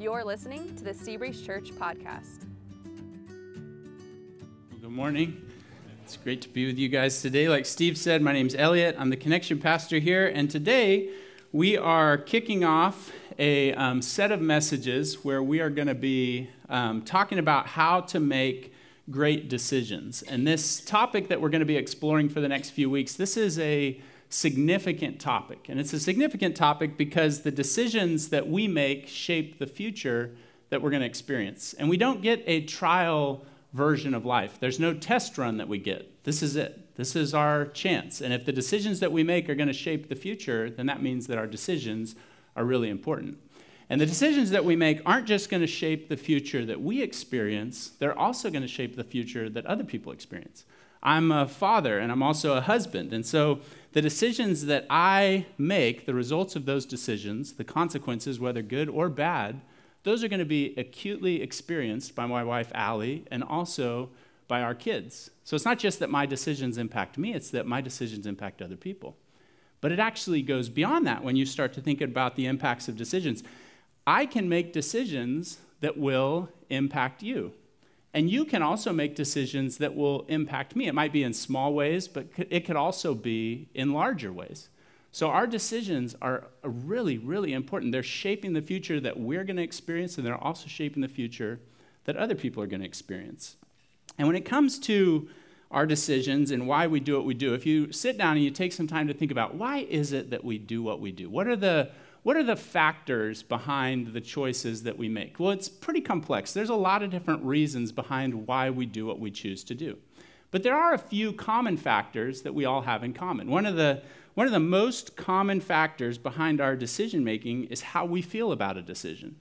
You're listening to the Seabreeze Church podcast. Well, good morning. It's great to be with you guys today. Like Steve said, my name's Elliot. I'm the connection pastor here, and today we are kicking off a um, set of messages where we are going to be um, talking about how to make great decisions. And this topic that we're going to be exploring for the next few weeks, this is a significant topic. And it's a significant topic because the decisions that we make shape the future that we're going to experience. And we don't get a trial version of life. There's no test run that we get. This is it. This is our chance. And if the decisions that we make are going to shape the future, then that means that our decisions are really important. And the decisions that we make aren't just going to shape the future that we experience, they're also going to shape the future that other people experience. I'm a father and I'm also a husband. And so the decisions that I make, the results of those decisions, the consequences, whether good or bad, those are going to be acutely experienced by my wife, Allie, and also by our kids. So it's not just that my decisions impact me, it's that my decisions impact other people. But it actually goes beyond that when you start to think about the impacts of decisions. I can make decisions that will impact you. And you can also make decisions that will impact me. It might be in small ways, but it could also be in larger ways. So our decisions are really, really important. They're shaping the future that we're going to experience, and they're also shaping the future that other people are going to experience. And when it comes to our decisions and why we do what we do, if you sit down and you take some time to think about why is it that we do what we do? What are the what are the factors behind the choices that we make? Well, it's pretty complex. There's a lot of different reasons behind why we do what we choose to do. But there are a few common factors that we all have in common. One of the, one of the most common factors behind our decision making is how we feel about a decision.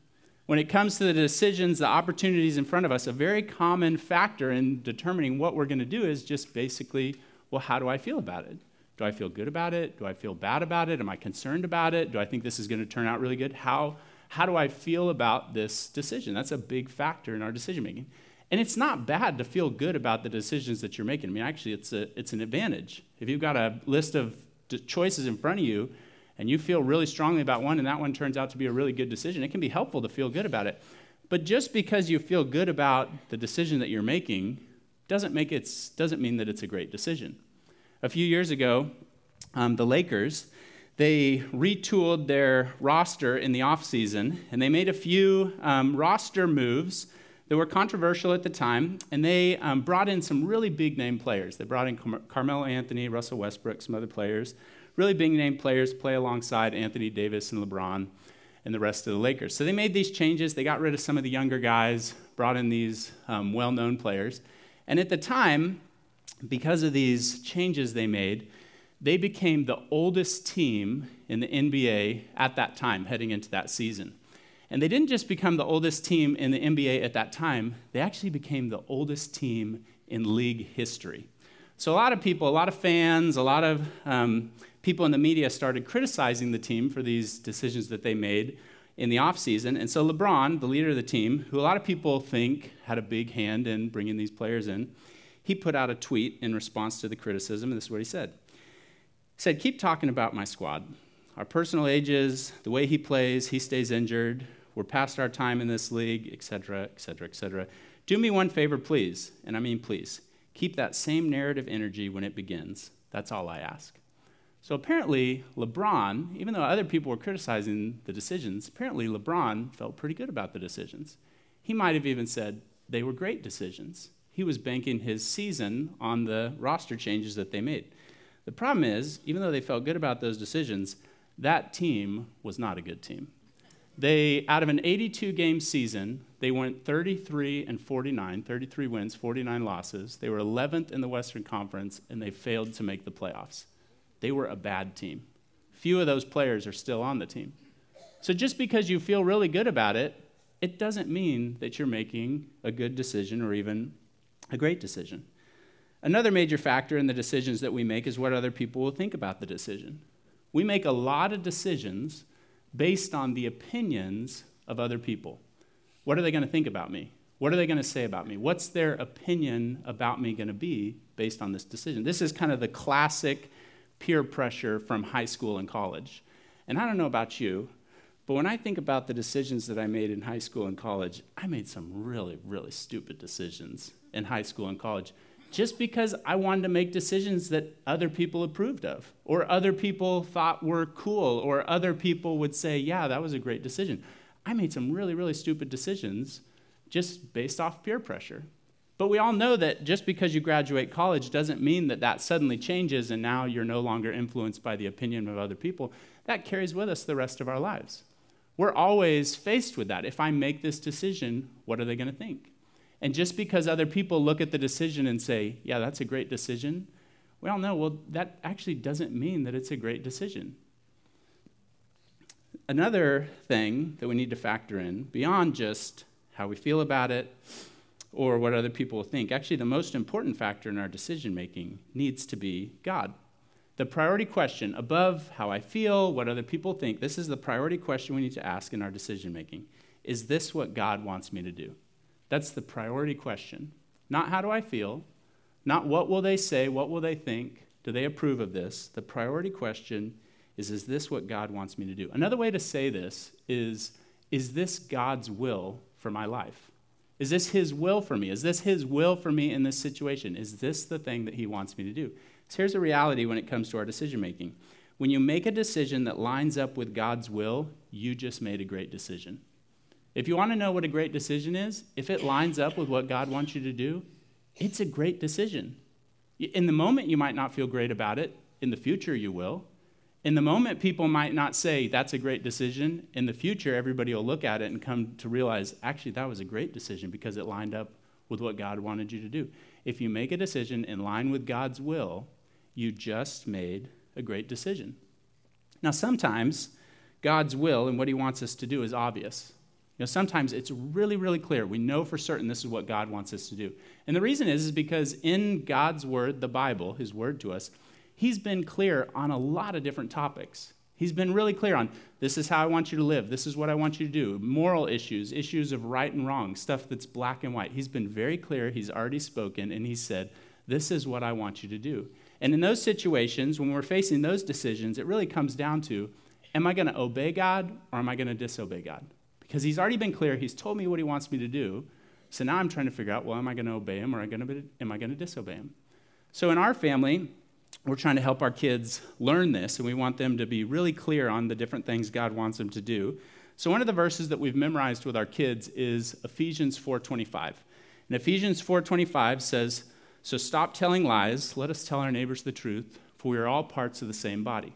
When it comes to the decisions, the opportunities in front of us, a very common factor in determining what we're going to do is just basically, well, how do I feel about it? Do I feel good about it? Do I feel bad about it? Am I concerned about it? Do I think this is going to turn out really good? How, how do I feel about this decision? That's a big factor in our decision making. And it's not bad to feel good about the decisions that you're making. I mean, actually, it's, a, it's an advantage. If you've got a list of choices in front of you and you feel really strongly about one and that one turns out to be a really good decision, it can be helpful to feel good about it. But just because you feel good about the decision that you're making doesn't, make it, doesn't mean that it's a great decision. A few years ago, um, the Lakers, they retooled their roster in the offseason, and they made a few um, roster moves that were controversial at the time, and they um, brought in some really big name players. They brought in Car- Carmelo Anthony, Russell Westbrook, some other players, really big name players play alongside Anthony Davis and LeBron and the rest of the Lakers. So they made these changes. They got rid of some of the younger guys, brought in these um, well known players. And at the time, because of these changes they made, they became the oldest team in the NBA at that time, heading into that season. And they didn't just become the oldest team in the NBA at that time, they actually became the oldest team in league history. So, a lot of people, a lot of fans, a lot of um, people in the media started criticizing the team for these decisions that they made in the offseason. And so, LeBron, the leader of the team, who a lot of people think had a big hand in bringing these players in, he put out a tweet in response to the criticism, and this is what he said. He said, Keep talking about my squad. Our personal ages, the way he plays, he stays injured, we're past our time in this league, etc., etc., etc. Do me one favor, please, and I mean please. Keep that same narrative energy when it begins. That's all I ask. So apparently, LeBron, even though other people were criticizing the decisions, apparently LeBron felt pretty good about the decisions. He might have even said they were great decisions he was banking his season on the roster changes that they made. The problem is, even though they felt good about those decisions, that team was not a good team. They, out of an 82 game season, they went 33 and 49, 33 wins, 49 losses. They were 11th in the Western Conference, and they failed to make the playoffs. They were a bad team. Few of those players are still on the team. So just because you feel really good about it, it doesn't mean that you're making a good decision or even a great decision. Another major factor in the decisions that we make is what other people will think about the decision. We make a lot of decisions based on the opinions of other people. What are they going to think about me? What are they going to say about me? What's their opinion about me going to be based on this decision? This is kind of the classic peer pressure from high school and college. And I don't know about you, But when I think about the decisions that I made in high school and college, I made some really, really stupid decisions in high school and college just because I wanted to make decisions that other people approved of, or other people thought were cool, or other people would say, yeah, that was a great decision. I made some really, really stupid decisions just based off peer pressure. But we all know that just because you graduate college doesn't mean that that suddenly changes and now you're no longer influenced by the opinion of other people. That carries with us the rest of our lives. We're always faced with that. If I make this decision, what are they going to think? And just because other people look at the decision and say, yeah, that's a great decision, we all know, well, that actually doesn't mean that it's a great decision. Another thing that we need to factor in, beyond just how we feel about it or what other people think, actually, the most important factor in our decision making needs to be God the priority question above how I feel, what other people think, this is the priority question we need to ask in our decision making. Is this what God wants me to do? That's the priority question. Not how do I feel, not what will they say, what will they think, do they approve of this? The priority question is is this what God wants me to do? Another way to say this is is this God's will for my life? Is this His will for me? Is this His will for me in this situation? Is this the thing that He wants me to do? So here's a reality when it comes to our decision making. When you make a decision that lines up with God's will, you just made a great decision. If you want to know what a great decision is, if it lines up with what God wants you to do, it's a great decision. In the moment, you might not feel great about it. In the future, you will. In the moment, people might not say, that's a great decision. In the future, everybody will look at it and come to realize, actually, that was a great decision because it lined up with what God wanted you to do. If you make a decision in line with God's will, you just made a great decision. Now, sometimes God's will and what He wants us to do is obvious. You know, sometimes it's really, really clear. We know for certain this is what God wants us to do. And the reason is, is because in God's Word, the Bible, His Word to us, He's been clear on a lot of different topics. He's been really clear on this is how I want you to live, this is what I want you to do, moral issues, issues of right and wrong, stuff that's black and white. He's been very clear, he's already spoken, and he said, This is what I want you to do. And in those situations, when we're facing those decisions, it really comes down to am I going to obey God or am I going to disobey God? Because he's already been clear, he's told me what he wants me to do. So now I'm trying to figure out, well, am I going to obey him or am I going to disobey him? So in our family, we're trying to help our kids learn this, and we want them to be really clear on the different things God wants them to do. So one of the verses that we've memorized with our kids is Ephesians 4:25. And Ephesians 4:25 says, so stop telling lies. Let us tell our neighbors the truth, for we are all parts of the same body.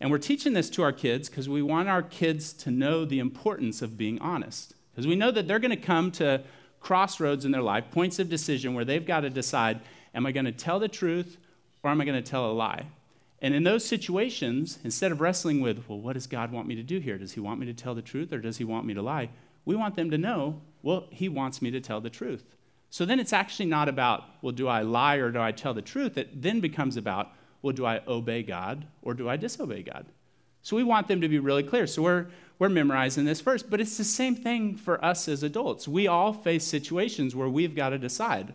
And we're teaching this to our kids because we want our kids to know the importance of being honest. Because we know that they're going to come to crossroads in their life, points of decision where they've got to decide am I going to tell the truth or am I going to tell a lie? And in those situations, instead of wrestling with, well, what does God want me to do here? Does He want me to tell the truth or does He want me to lie? We want them to know, well, He wants me to tell the truth. So then it's actually not about, well, do I lie or do I tell the truth? It then becomes about, well, do I obey God or do I disobey God? So we want them to be really clear. So we're, we're memorizing this first. But it's the same thing for us as adults. We all face situations where we've got to decide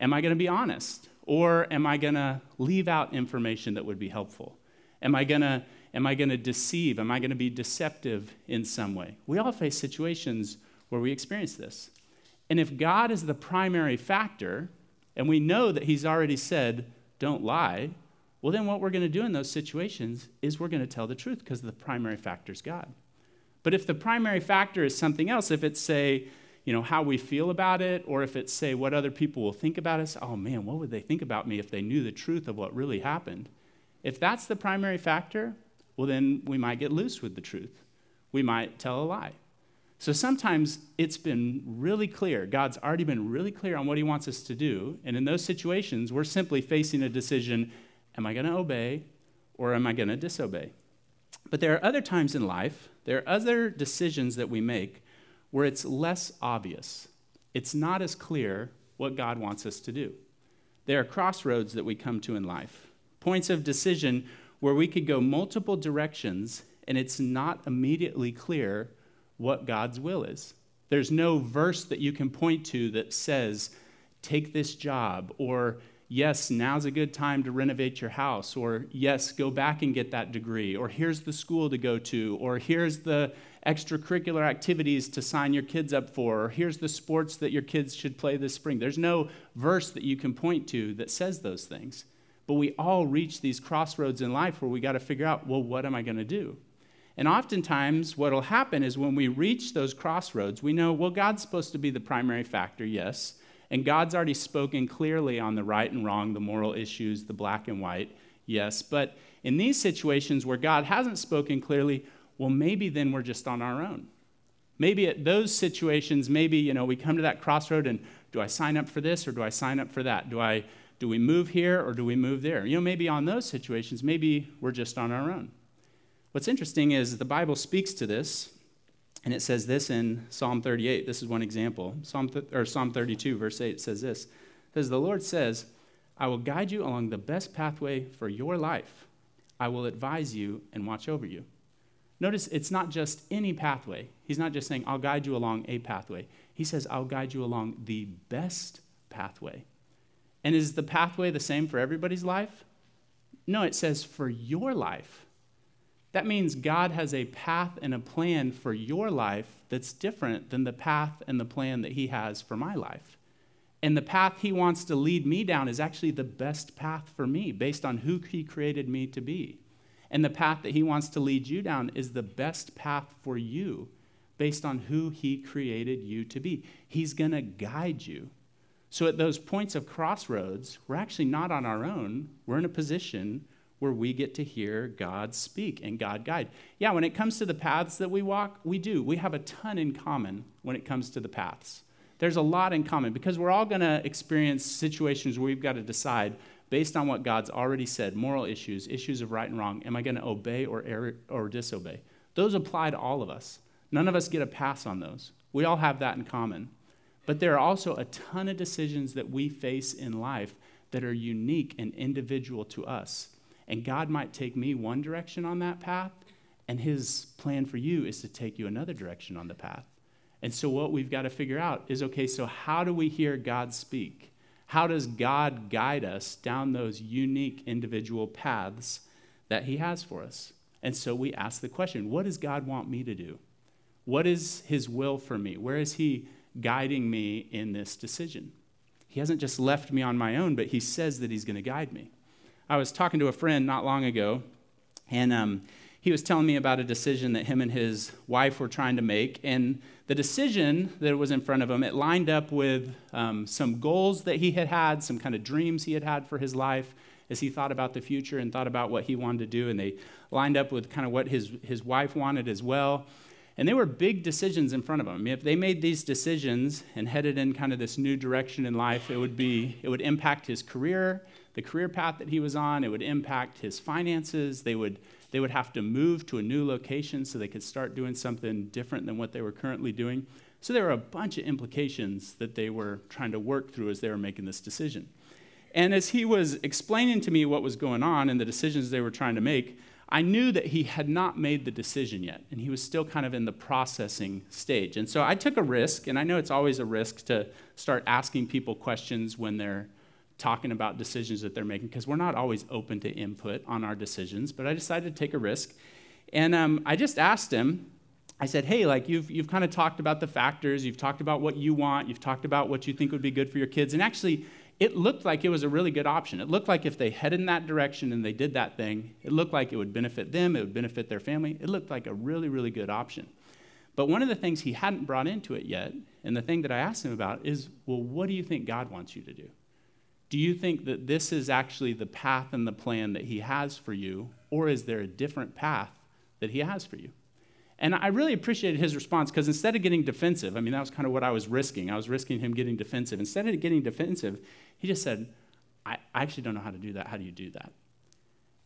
am I going to be honest? Or am I going to leave out information that would be helpful? Am I going to am I going to deceive? Am I going to be deceptive in some way? We all face situations where we experience this. And if God is the primary factor, and we know that He's already said, don't lie, well, then what we're going to do in those situations is we're going to tell the truth because the primary factor is God. But if the primary factor is something else, if it's, say, you know, how we feel about it, or if it's, say, what other people will think about us, oh man, what would they think about me if they knew the truth of what really happened? If that's the primary factor, well, then we might get loose with the truth. We might tell a lie. So sometimes it's been really clear. God's already been really clear on what he wants us to do. And in those situations, we're simply facing a decision am I going to obey or am I going to disobey? But there are other times in life, there are other decisions that we make where it's less obvious. It's not as clear what God wants us to do. There are crossroads that we come to in life, points of decision where we could go multiple directions and it's not immediately clear what God's will is. There's no verse that you can point to that says, take this job, or yes, now's a good time to renovate your house, or yes, go back and get that degree, or here's the school to go to, or here's the extracurricular activities to sign your kids up for, or here's the sports that your kids should play this spring. There's no verse that you can point to that says those things. But we all reach these crossroads in life where we got to figure out, well, what am I going to do? And oftentimes, what will happen is when we reach those crossroads, we know, well, God's supposed to be the primary factor, yes. And God's already spoken clearly on the right and wrong, the moral issues, the black and white, yes. But in these situations where God hasn't spoken clearly, well, maybe then we're just on our own. Maybe at those situations, maybe, you know, we come to that crossroad and do I sign up for this or do I sign up for that? Do I do we move here or do we move there? You know, maybe on those situations, maybe we're just on our own. What's interesting is the Bible speaks to this, and it says this in Psalm 38. This is one example. Psalm, th- or Psalm 32, verse 8 says this. It says, The Lord says, I will guide you along the best pathway for your life. I will advise you and watch over you. Notice it's not just any pathway. He's not just saying, I'll guide you along a pathway. He says, I'll guide you along the best pathway. And is the pathway the same for everybody's life? No, it says for your life. That means God has a path and a plan for your life that's different than the path and the plan that He has for my life. And the path He wants to lead me down is actually the best path for me based on who He created me to be. And the path that He wants to lead you down is the best path for you based on who He created you to be. He's going to guide you. So at those points of crossroads, we're actually not on our own. We're in a position where we get to hear God speak and God guide. Yeah, when it comes to the paths that we walk, we do. We have a ton in common when it comes to the paths. There's a lot in common because we're all going to experience situations where we've got to decide based on what God's already said, moral issues, issues of right and wrong, am I going to obey or, err, or disobey? Those apply to all of us. None of us get a pass on those. We all have that in common. But there are also a ton of decisions that we face in life that are unique and individual to us. And God might take me one direction on that path, and His plan for you is to take you another direction on the path. And so, what we've got to figure out is okay, so how do we hear God speak? How does God guide us down those unique individual paths that He has for us? And so we ask the question what does God want me to do? What is His will for me? Where is He guiding me in this decision? He hasn't just left me on my own, but He says that He's going to guide me. I was talking to a friend not long ago, and um, he was telling me about a decision that him and his wife were trying to make. And the decision that was in front of him, it lined up with um, some goals that he had had, some kind of dreams he had had for his life as he thought about the future and thought about what he wanted to do. And they lined up with kind of what his, his wife wanted as well. And they were big decisions in front of him. I mean, if they made these decisions and headed in kind of this new direction in life, it would be it would impact his career, the career path that he was on. It would impact his finances. They would, they would have to move to a new location so they could start doing something different than what they were currently doing. So there were a bunch of implications that they were trying to work through as they were making this decision. And as he was explaining to me what was going on and the decisions they were trying to make, I knew that he had not made the decision yet, and he was still kind of in the processing stage. And so I took a risk, and I know it's always a risk to start asking people questions when they're talking about decisions that they're making because we're not always open to input on our decisions. But I decided to take a risk. And um, I just asked him, I said, hey, like you've, you've kind of talked about the factors, you've talked about what you want, you've talked about what you think would be good for your kids. And actually, it looked like it was a really good option. It looked like if they headed in that direction and they did that thing, it looked like it would benefit them, it would benefit their family. It looked like a really, really good option. But one of the things he hadn't brought into it yet, and the thing that I asked him about is, well, what do you think God wants you to do? Do you think that this is actually the path and the plan that He has for you, or is there a different path that He has for you? And I really appreciated his response because instead of getting defensive, I mean, that was kind of what I was risking. I was risking him getting defensive. Instead of getting defensive, he just said, I, actually don't know how to do that. How do you do that?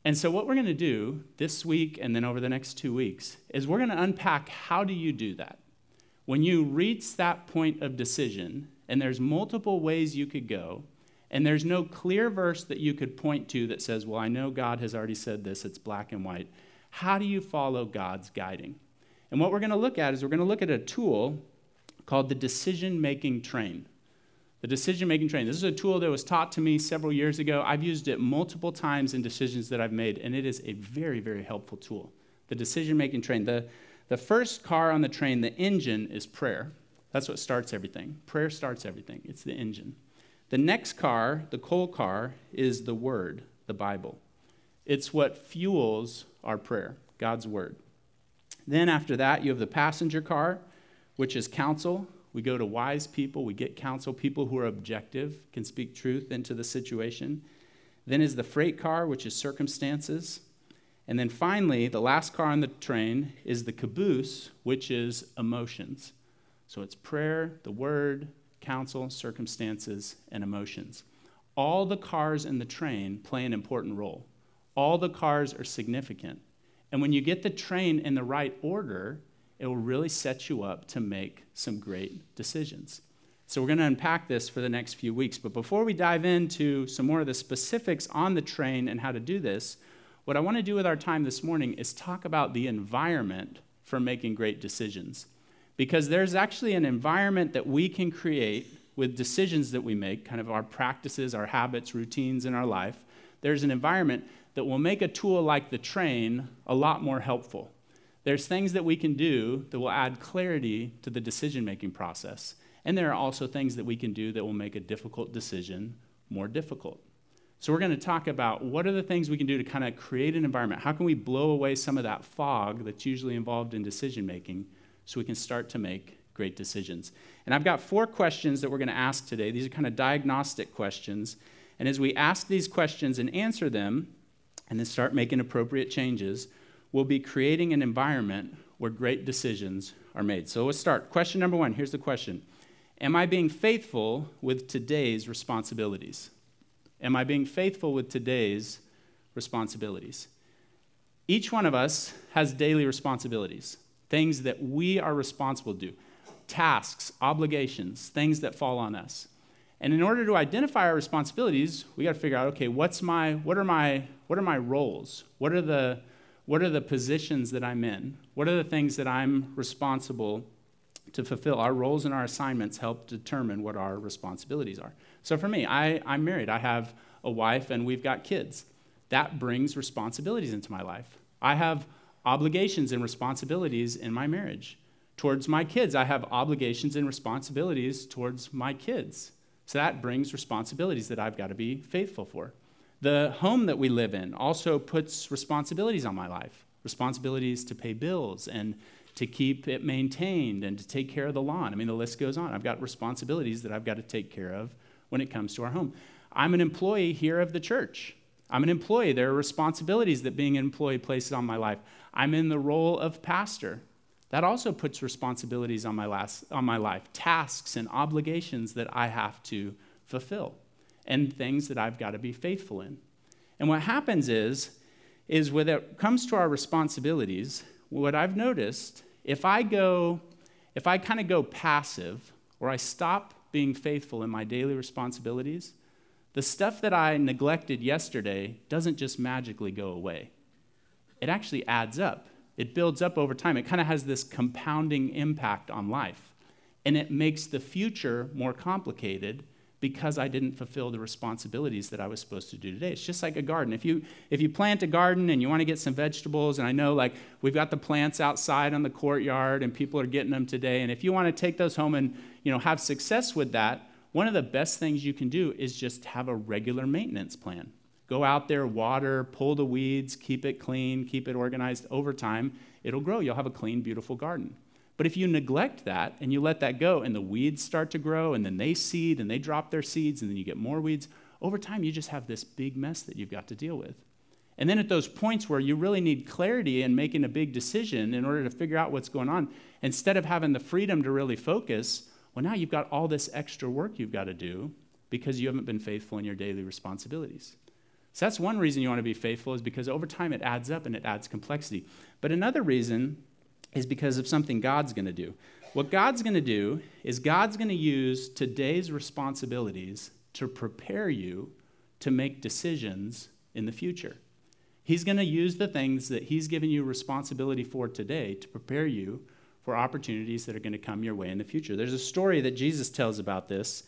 And so, what we're going to do this week and then over the next two weeks is we're going to unpack how do you do that? When you reach that point of decision, and there's multiple ways you could go, and there's no clear verse that you could point to that says, Well, I know God has already said this, it's black and white. How do you follow God's guiding? And what we're going to look at is we're going to look at a tool called the decision making train. The decision making train. This is a tool that was taught to me several years ago. I've used it multiple times in decisions that I've made, and it is a very, very helpful tool. The decision making train. The, The first car on the train, the engine, is prayer. That's what starts everything. Prayer starts everything, it's the engine. The next car, the coal car, is the Word, the Bible. It's what fuels our prayer, God's Word. Then after that, you have the passenger car, which is counsel. We go to wise people, we get counsel, people who are objective, can speak truth into the situation. Then is the freight car, which is circumstances. And then finally, the last car on the train is the caboose, which is emotions. So it's prayer, the word, counsel, circumstances, and emotions. All the cars in the train play an important role. All the cars are significant. And when you get the train in the right order, it will really set you up to make some great decisions. So, we're going to unpack this for the next few weeks. But before we dive into some more of the specifics on the train and how to do this, what I want to do with our time this morning is talk about the environment for making great decisions. Because there's actually an environment that we can create with decisions that we make, kind of our practices, our habits, routines in our life. There's an environment that will make a tool like the train a lot more helpful. There's things that we can do that will add clarity to the decision making process. And there are also things that we can do that will make a difficult decision more difficult. So, we're going to talk about what are the things we can do to kind of create an environment. How can we blow away some of that fog that's usually involved in decision making so we can start to make great decisions? And I've got four questions that we're going to ask today. These are kind of diagnostic questions. And as we ask these questions and answer them, and then start making appropriate changes, we'll be creating an environment where great decisions are made. So let's start. Question number one here's the question Am I being faithful with today's responsibilities? Am I being faithful with today's responsibilities? Each one of us has daily responsibilities, things that we are responsible to do, tasks, obligations, things that fall on us. And in order to identify our responsibilities, we got to figure out okay, what's my what are my what are my roles? What are the what are the positions that I'm in? What are the things that I'm responsible to fulfill? Our roles and our assignments help determine what our responsibilities are. So for me, I, I'm married. I have a wife and we've got kids. That brings responsibilities into my life. I have obligations and responsibilities in my marriage. Towards my kids, I have obligations and responsibilities towards my kids. So that brings responsibilities that I've got to be faithful for. The home that we live in also puts responsibilities on my life responsibilities to pay bills and to keep it maintained and to take care of the lawn. I mean, the list goes on. I've got responsibilities that I've got to take care of when it comes to our home. I'm an employee here of the church. I'm an employee. There are responsibilities that being an employee places on my life. I'm in the role of pastor. That also puts responsibilities on my, last, on my life, tasks and obligations that I have to fulfill, and things that I've got to be faithful in. And what happens is, is when it comes to our responsibilities, what I've noticed, if I go, if I kind of go passive, or I stop being faithful in my daily responsibilities, the stuff that I neglected yesterday doesn't just magically go away. It actually adds up. It builds up over time. It kind of has this compounding impact on life. And it makes the future more complicated because I didn't fulfill the responsibilities that I was supposed to do today. It's just like a garden. If you if you plant a garden and you want to get some vegetables, and I know like we've got the plants outside on the courtyard and people are getting them today, and if you want to take those home and you know have success with that, one of the best things you can do is just have a regular maintenance plan. Go out there, water, pull the weeds, keep it clean, keep it organized. Over time, it'll grow. You'll have a clean, beautiful garden. But if you neglect that and you let that go and the weeds start to grow and then they seed and they drop their seeds and then you get more weeds, over time you just have this big mess that you've got to deal with. And then at those points where you really need clarity and making a big decision in order to figure out what's going on, instead of having the freedom to really focus, well, now you've got all this extra work you've got to do because you haven't been faithful in your daily responsibilities. So that's one reason you want to be faithful, is because over time it adds up and it adds complexity. But another reason is because of something God's going to do. What God's going to do is God's going to use today's responsibilities to prepare you to make decisions in the future. He's going to use the things that He's given you responsibility for today to prepare you for opportunities that are going to come your way in the future. There's a story that Jesus tells about this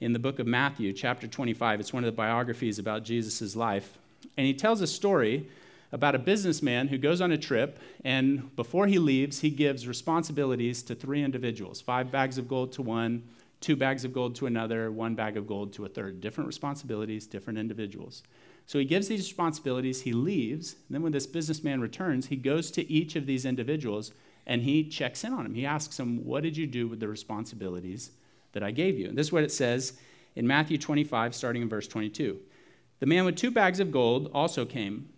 in the book of Matthew, chapter 25. It's one of the biographies about Jesus' life. And he tells a story about a businessman who goes on a trip, and before he leaves, he gives responsibilities to three individuals five bags of gold to one, two bags of gold to another, one bag of gold to a third. Different responsibilities, different individuals. So he gives these responsibilities, he leaves, and then when this businessman returns, he goes to each of these individuals and he checks in on him. He asks him, What did you do with the responsibilities that I gave you? And this is what it says in Matthew 25, starting in verse 22. The man with two bags of gold also came.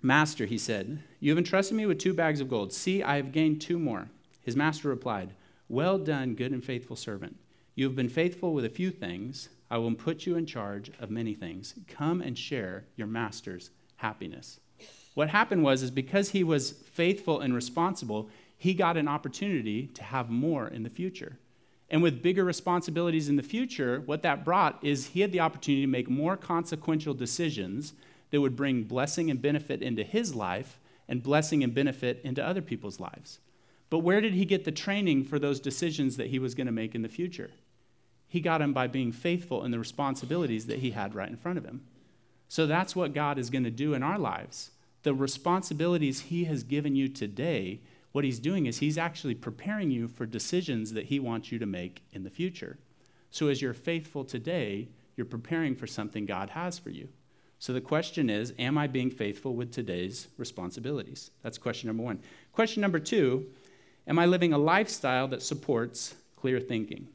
Master, he said, you have entrusted me with two bags of gold. See, I have gained two more. His master replied, Well done, good and faithful servant. You have been faithful with a few things. I will put you in charge of many things. Come and share your master's happiness. What happened was is because he was faithful and responsible, he got an opportunity to have more in the future. And with bigger responsibilities in the future, what that brought is he had the opportunity to make more consequential decisions that would bring blessing and benefit into his life and blessing and benefit into other people's lives. But where did he get the training for those decisions that he was going to make in the future? He got them by being faithful in the responsibilities that he had right in front of him. So that's what God is going to do in our lives. The responsibilities he has given you today, what he's doing is he's actually preparing you for decisions that he wants you to make in the future. So as you're faithful today, you're preparing for something God has for you. So the question is Am I being faithful with today's responsibilities? That's question number one. Question number two Am I living a lifestyle that supports clear thinking?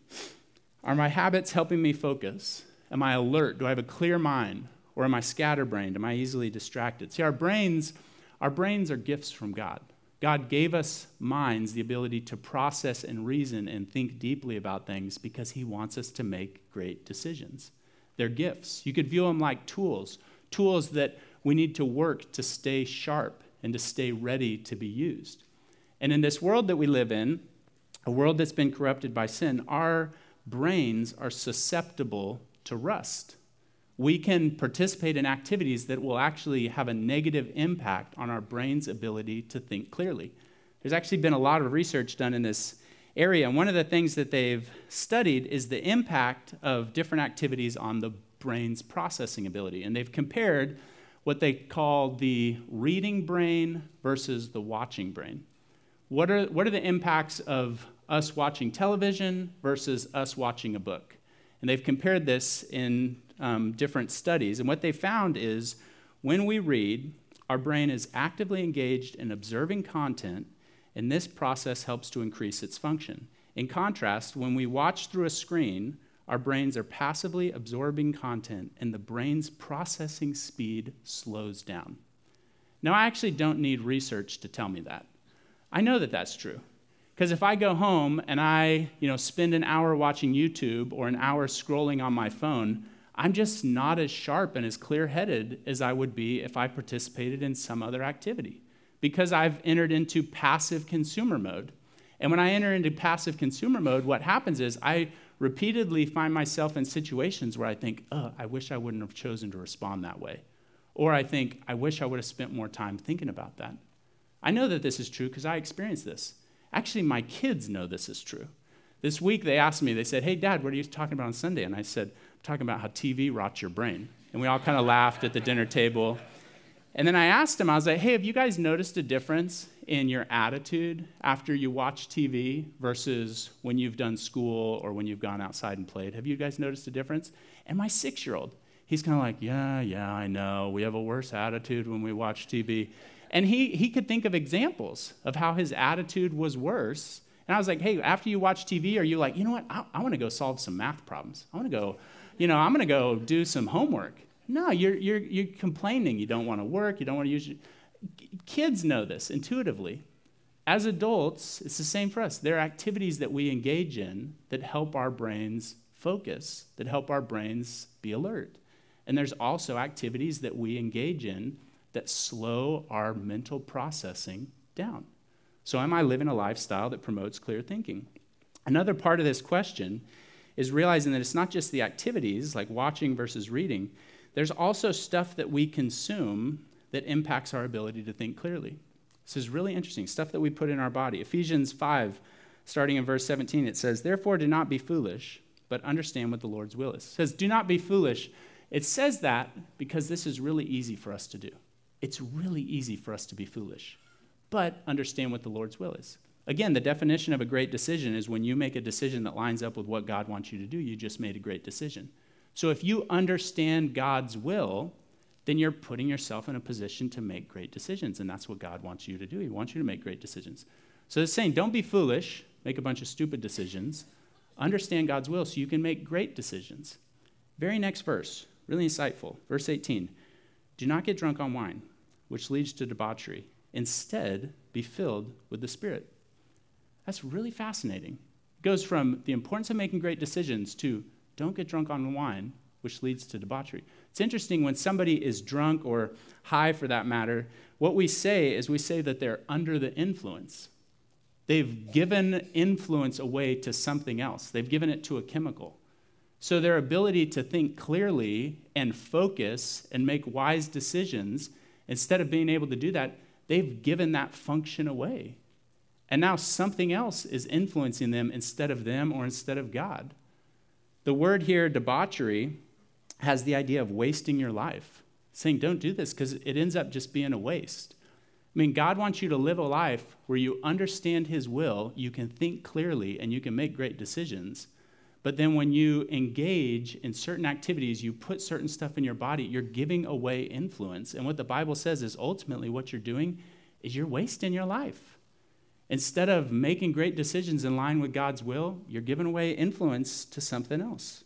Are my habits helping me focus? Am I alert? Do I have a clear mind? Or am I scatterbrained? Am I easily distracted? See, our brains, our brains are gifts from God. God gave us minds the ability to process and reason and think deeply about things because He wants us to make great decisions. They're gifts. You could view them like tools tools that we need to work to stay sharp and to stay ready to be used. And in this world that we live in, a world that's been corrupted by sin, our brains are susceptible to rust. We can participate in activities that will actually have a negative impact on our brain's ability to think clearly. There's actually been a lot of research done in this area, and one of the things that they've studied is the impact of different activities on the brain's processing ability. And they've compared what they call the reading brain versus the watching brain. What are, what are the impacts of us watching television versus us watching a book? And they've compared this in um, different studies. And what they found is when we read, our brain is actively engaged in observing content, and this process helps to increase its function. In contrast, when we watch through a screen, our brains are passively absorbing content, and the brain's processing speed slows down. Now, I actually don't need research to tell me that. I know that that's true. Because if I go home and I, you know, spend an hour watching YouTube or an hour scrolling on my phone, I'm just not as sharp and as clear-headed as I would be if I participated in some other activity. Because I've entered into passive consumer mode. And when I enter into passive consumer mode, what happens is I repeatedly find myself in situations where I think, oh, I wish I wouldn't have chosen to respond that way. Or I think, I wish I would have spent more time thinking about that. I know that this is true because I experienced this. Actually, my kids know this is true. This week they asked me, they said, Hey, Dad, what are you talking about on Sunday? And I said, talking about how TV rots your brain. And we all kind of laughed at the dinner table. And then I asked him, I was like, Hey, have you guys noticed a difference in your attitude after you watch TV versus when you've done school or when you've gone outside and played? Have you guys noticed a difference? And my six year old, he's kind of like, Yeah, yeah, I know. We have a worse attitude when we watch TV. And he, he could think of examples of how his attitude was worse. And I was like, Hey, after you watch TV, are you like, You know what? I, I want to go solve some math problems. I want to go, you know, I'm going to go do some homework. No, you're, you're, you're complaining. You don't want to work. You don't want to use. Your, kids know this intuitively. As adults, it's the same for us. There are activities that we engage in that help our brains focus, that help our brains be alert. And there's also activities that we engage in that slow our mental processing down. So, am I living a lifestyle that promotes clear thinking? Another part of this question is realizing that it's not just the activities like watching versus reading, there's also stuff that we consume that impacts our ability to think clearly. This is really interesting, stuff that we put in our body. Ephesians 5, starting in verse 17, it says, Therefore, do not be foolish, but understand what the Lord's will is. It says, Do not be foolish. It says that because this is really easy for us to do. it's really easy for us to be foolish. But understand what the Lord's will is. Again, the definition of a great decision is when you make a decision that lines up with what God wants you to do, you just made a great decision. So if you understand God's will, then you're putting yourself in a position to make great decisions. And that's what God wants you to do. He wants you to make great decisions. So it's saying don't be foolish, make a bunch of stupid decisions. Understand God's will so you can make great decisions. Very next verse, really insightful. Verse 18 Do not get drunk on wine, which leads to debauchery. Instead, be filled with the Spirit. That's really fascinating. It goes from the importance of making great decisions to don't get drunk on wine, which leads to debauchery. It's interesting when somebody is drunk or high for that matter, what we say is we say that they're under the influence. They've given influence away to something else, they've given it to a chemical. So their ability to think clearly and focus and make wise decisions, instead of being able to do that, they've given that function away. And now something else is influencing them instead of them or instead of God. The word here, debauchery, has the idea of wasting your life, saying, don't do this because it ends up just being a waste. I mean, God wants you to live a life where you understand His will, you can think clearly, and you can make great decisions. But then when you engage in certain activities, you put certain stuff in your body, you're giving away influence. And what the Bible says is ultimately what you're doing is you're wasting your life. Instead of making great decisions in line with God's will, you're giving away influence to something else.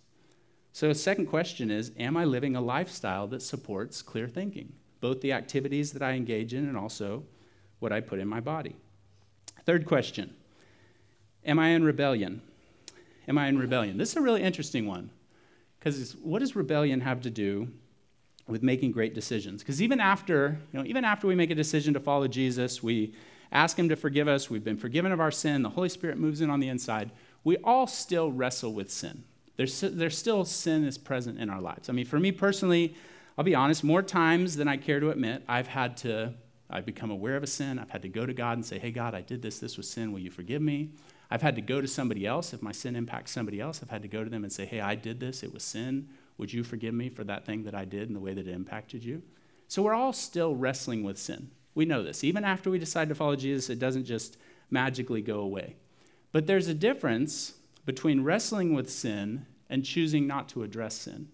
So, second question is Am I living a lifestyle that supports clear thinking? both the activities that I engage in and also what I put in my body. Third question Am I in rebellion? Am I in rebellion? This is a really interesting one because what does rebellion have to do with making great decisions? Because even after, you know, even after we make a decision to follow Jesus, we ask him to forgive us, we've been forgiven of our sin, the Holy Spirit moves in on the inside, we all still wrestle with sin. There's, there's still sin is present in our lives. I mean, for me personally, I'll be honest, more times than I care to admit, I've had to, I've become aware of a sin. I've had to go to God and say, hey, God, I did this. This was sin. Will you forgive me? I've had to go to somebody else. If my sin impacts somebody else, I've had to go to them and say, hey, I did this. It was sin. Would you forgive me for that thing that I did and the way that it impacted you? So we're all still wrestling with sin. We know this. Even after we decide to follow Jesus, it doesn't just magically go away. But there's a difference between wrestling with sin and choosing not to address sin.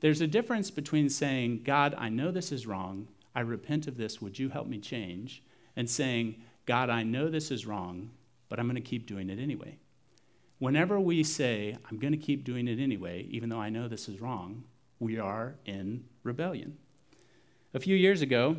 There's a difference between saying, God, I know this is wrong. I repent of this. Would you help me change? And saying, God, I know this is wrong, but I'm going to keep doing it anyway. Whenever we say, I'm going to keep doing it anyway, even though I know this is wrong, we are in rebellion. A few years ago,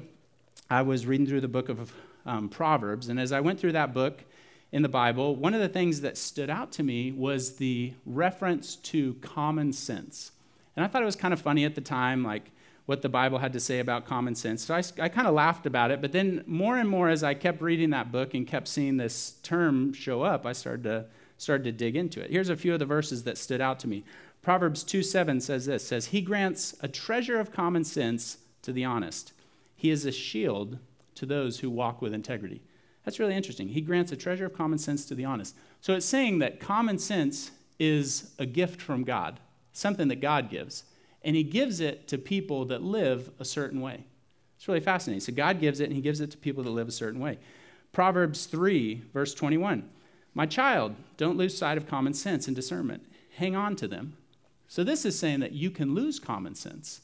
I was reading through the book of um, Proverbs, and as I went through that book in the Bible, one of the things that stood out to me was the reference to common sense. And I thought it was kind of funny at the time, like what the Bible had to say about common sense. So I, I kind of laughed about it. But then more and more as I kept reading that book and kept seeing this term show up, I started to, started to dig into it. Here's a few of the verses that stood out to me. Proverbs 2 7 says this says, He grants a treasure of common sense to the honest. He is a shield to those who walk with integrity. That's really interesting. He grants a treasure of common sense to the honest. So it's saying that common sense is a gift from God something that God gives. And He gives it to people that live a certain way. It's really fascinating. So God gives it, and He gives it to people that live a certain way. Proverbs 3, verse 21. My child, don't lose sight of common sense and discernment. Hang on to them. So this is saying that you can lose common sense.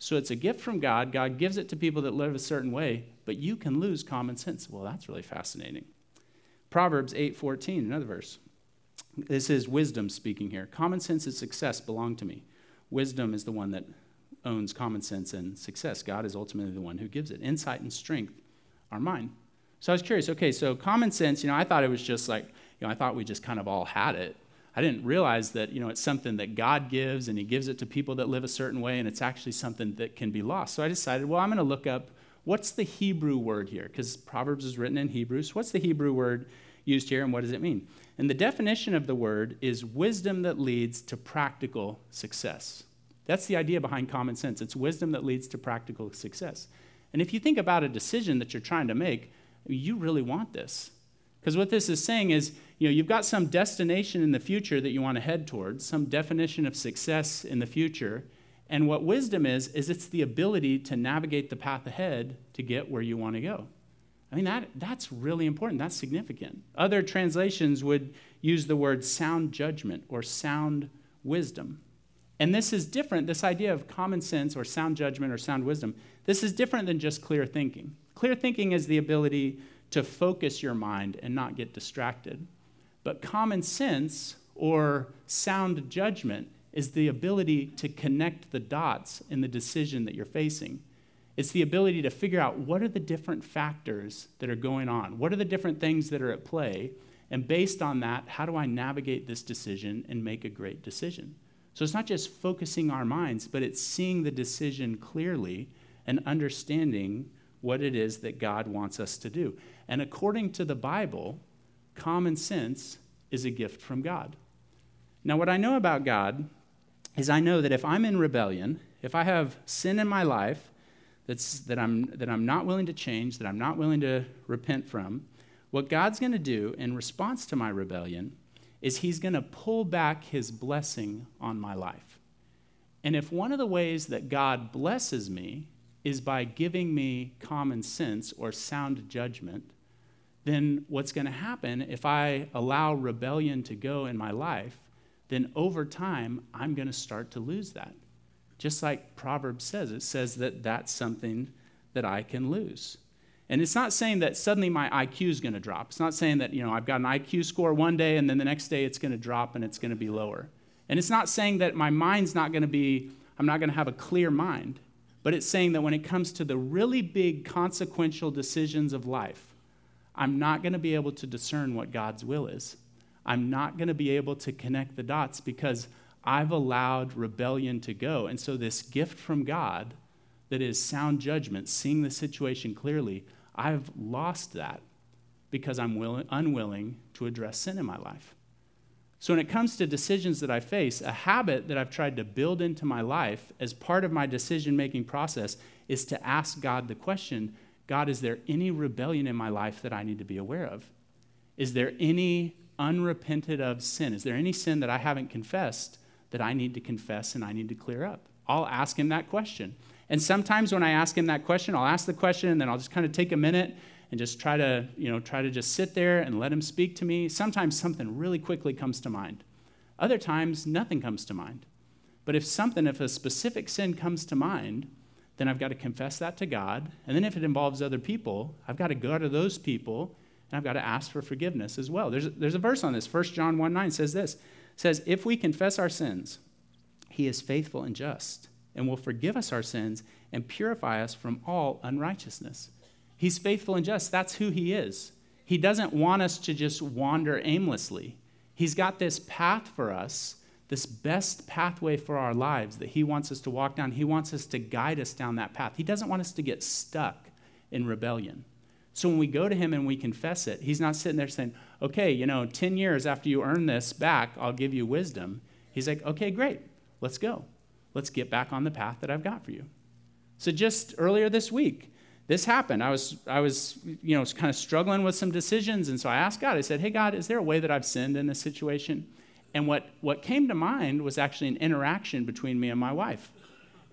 So it's a gift from God. God gives it to people that live a certain way, but you can lose common sense. Well, that's really fascinating. Proverbs 8:14, another verse. This is wisdom speaking here. Common sense and success belong to me. Wisdom is the one that owns common sense and success. God is ultimately the one who gives it. Insight and strength are mine. So I was curious, okay, so common sense, you know, I thought it was just like, you know, I thought we just kind of all had it. I didn't realize that, you know, it's something that God gives and He gives it to people that live a certain way and it's actually something that can be lost. So I decided, well, I'm going to look up what's the Hebrew word here? Because Proverbs is written in Hebrew. So what's the Hebrew word used here and what does it mean? And the definition of the word is wisdom that leads to practical success. That's the idea behind common sense. It's wisdom that leads to practical success. And if you think about a decision that you're trying to make, you really want this. Because what this is saying is, you know, you've got some destination in the future that you want to head towards, some definition of success in the future, And what wisdom is, is it's the ability to navigate the path ahead to get where you want to go. I mean, that, that's really important. That's significant. Other translations would use the word sound judgment or sound wisdom. And this is different, this idea of common sense or sound judgment or sound wisdom, this is different than just clear thinking. Clear thinking is the ability to focus your mind and not get distracted. But common sense or sound judgment is the ability to connect the dots in the decision that you're facing. It's the ability to figure out what are the different factors that are going on? What are the different things that are at play? And based on that, how do I navigate this decision and make a great decision? So it's not just focusing our minds, but it's seeing the decision clearly and understanding what it is that God wants us to do. And according to the Bible, common sense is a gift from God. Now, what I know about God is I know that if I'm in rebellion, if I have sin in my life that's, that, I'm, that I'm not willing to change, that I'm not willing to repent from, what God's going to do in response to my rebellion is He's going to pull back His blessing on my life. And if one of the ways that God blesses me is by giving me common sense or sound judgment, then what's going to happen if I allow rebellion to go in my life then over time, I'm going to start to lose that. Just like Proverbs says, it says that that's something that I can lose. And it's not saying that suddenly my IQ is going to drop. It's not saying that, you know, I've got an IQ score one day and then the next day it's going to drop and it's going to be lower. And it's not saying that my mind's not going to be, I'm not going to have a clear mind. But it's saying that when it comes to the really big consequential decisions of life, I'm not going to be able to discern what God's will is. I'm not going to be able to connect the dots because I've allowed rebellion to go. And so, this gift from God that is sound judgment, seeing the situation clearly, I've lost that because I'm willing, unwilling to address sin in my life. So, when it comes to decisions that I face, a habit that I've tried to build into my life as part of my decision making process is to ask God the question God, is there any rebellion in my life that I need to be aware of? Is there any unrepented of sin? Is there any sin that I haven't confessed that I need to confess and I need to clear up? I'll ask him that question. And sometimes when I ask him that question, I'll ask the question and then I'll just kind of take a minute and just try to, you know, try to just sit there and let him speak to me. Sometimes something really quickly comes to mind. Other times nothing comes to mind. But if something, if a specific sin comes to mind, then I've got to confess that to God. And then if it involves other people, I've got to go to those people and I've got to ask for forgiveness as well. There's, there's a verse on this. 1 John 1 9 says this says, If we confess our sins, he is faithful and just and will forgive us our sins and purify us from all unrighteousness. He's faithful and just. That's who he is. He doesn't want us to just wander aimlessly. He's got this path for us, this best pathway for our lives that he wants us to walk down. He wants us to guide us down that path. He doesn't want us to get stuck in rebellion. So when we go to him and we confess it, he's not sitting there saying, okay, you know, 10 years after you earn this back, I'll give you wisdom. He's like, okay, great, let's go. Let's get back on the path that I've got for you. So just earlier this week, this happened. I was, I was, you know, kind of struggling with some decisions, and so I asked God. I said, "Hey, God, is there a way that I've sinned in this situation?" And what what came to mind was actually an interaction between me and my wife.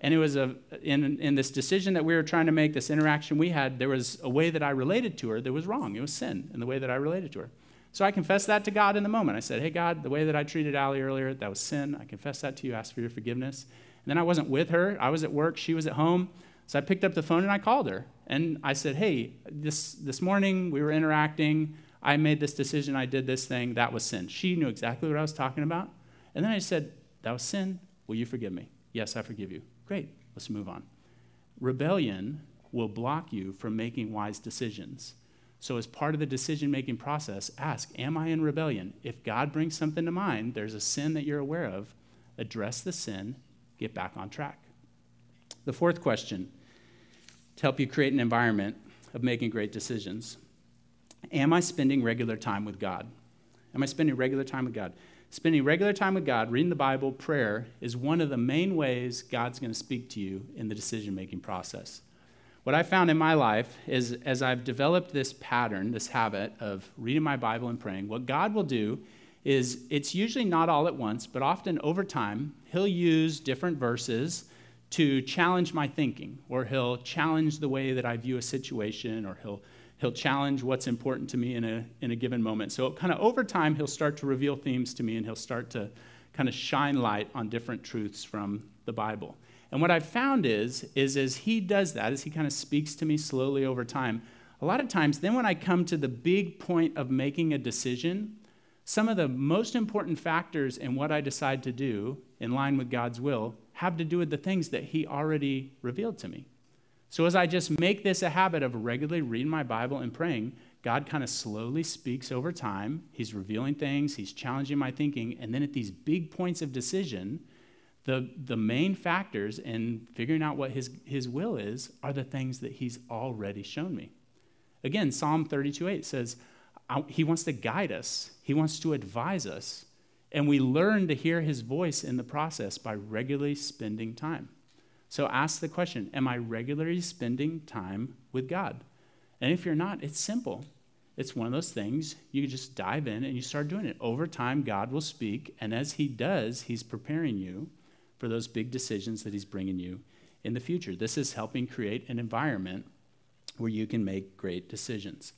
And it was a, in, in this decision that we were trying to make, this interaction we had, there was a way that I related to her that was wrong. It was sin in the way that I related to her. So I confessed that to God in the moment. I said, Hey, God, the way that I treated Allie earlier, that was sin. I confess that to you, ask for your forgiveness. And then I wasn't with her. I was at work. She was at home. So I picked up the phone and I called her. And I said, Hey, this, this morning we were interacting. I made this decision. I did this thing. That was sin. She knew exactly what I was talking about. And then I said, That was sin. Will you forgive me? Yes, I forgive you. Great, let's move on. Rebellion will block you from making wise decisions. So, as part of the decision making process, ask Am I in rebellion? If God brings something to mind, there's a sin that you're aware of, address the sin, get back on track. The fourth question to help you create an environment of making great decisions Am I spending regular time with God? Am I spending regular time with God? Spending regular time with God, reading the Bible, prayer, is one of the main ways God's going to speak to you in the decision making process. What I found in my life is as I've developed this pattern, this habit of reading my Bible and praying, what God will do is it's usually not all at once, but often over time, He'll use different verses to challenge my thinking, or he'll challenge the way that I view a situation, or he'll, he'll challenge what's important to me in a, in a given moment. So, kind of over time, he'll start to reveal themes to me and he'll start to kind of shine light on different truths from the Bible. And what I've found is, is as he does that, as he kind of speaks to me slowly over time, a lot of times, then when I come to the big point of making a decision, some of the most important factors in what I decide to do in line with God's will have to do with the things that He already revealed to me. So as I just make this a habit of regularly reading my Bible and praying, God kind of slowly speaks over time. He's revealing things, He's challenging my thinking, and then at these big points of decision, the, the main factors in figuring out what his, his will is are the things that He's already shown me. Again, Psalm 32 8 says, He wants to guide us, He wants to advise us. And we learn to hear His voice in the process by regularly spending time. So ask the question Am I regularly spending time with God? And if you're not, it's simple. It's one of those things you just dive in and you start doing it. Over time, God will speak. And as He does, He's preparing you for those big decisions that He's bringing you in the future. This is helping create an environment where you can make great decisions.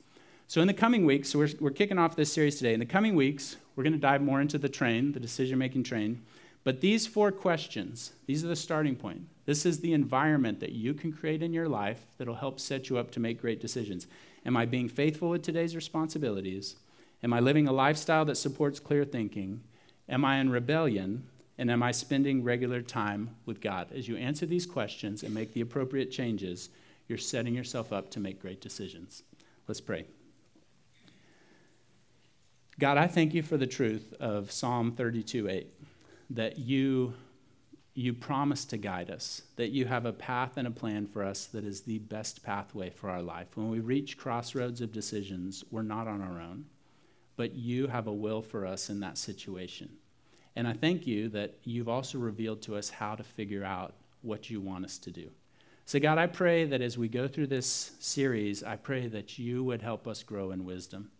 So, in the coming weeks, so we're, we're kicking off this series today. In the coming weeks, we're going to dive more into the train, the decision making train. But these four questions, these are the starting point. This is the environment that you can create in your life that'll help set you up to make great decisions. Am I being faithful with today's responsibilities? Am I living a lifestyle that supports clear thinking? Am I in rebellion? And am I spending regular time with God? As you answer these questions and make the appropriate changes, you're setting yourself up to make great decisions. Let's pray. God, I thank you for the truth of Psalm 32 8, that you, you promise to guide us, that you have a path and a plan for us that is the best pathway for our life. When we reach crossroads of decisions, we're not on our own, but you have a will for us in that situation. And I thank you that you've also revealed to us how to figure out what you want us to do. So, God, I pray that as we go through this series, I pray that you would help us grow in wisdom,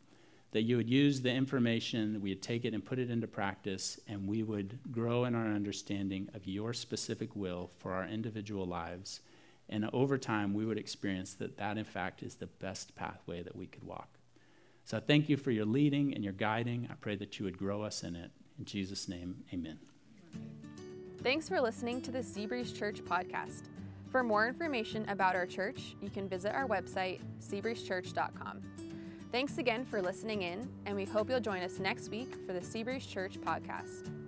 that you would use the information, we would take it and put it into practice, and we would grow in our understanding of your specific will for our individual lives. And over time, we would experience that that, in fact, is the best pathway that we could walk. So I thank you for your leading and your guiding. I pray that you would grow us in it. In Jesus' name, amen. Thanks for listening to the Seabreeze Church podcast. For more information about our church, you can visit our website, seabreezechurch.com. Thanks again for listening in, and we hope you'll join us next week for the Seabreeze Church podcast.